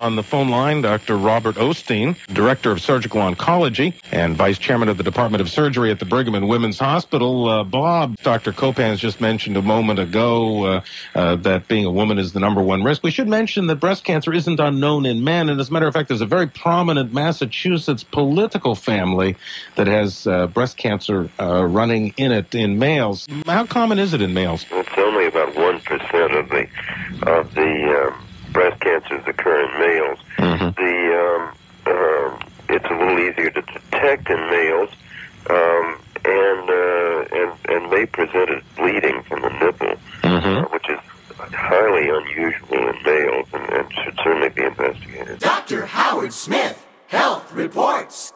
On the phone line, Dr. Robert Osteen, Director of Surgical Oncology and Vice Chairman of the Department of Surgery at the Brigham and Women's Hospital. Uh, Bob, Dr. Kopans just mentioned a moment ago uh, uh, that being a woman is the number one risk. We should mention that breast cancer isn't unknown in men, and as a matter of fact, there's a very prominent Massachusetts political family that has uh, breast cancer uh, running in it in males. How common is it in males? It's only about one percent of the of the um, breast cancers occur in males. Mm-hmm. The um, uh, it's a little easier to detect in males, um, and uh, and and may present as bleeding from the nipple, Mhm. uh, which is highly unusual in males, and, and should certainly be investigated. Dr. Howard Smith, Health Reports.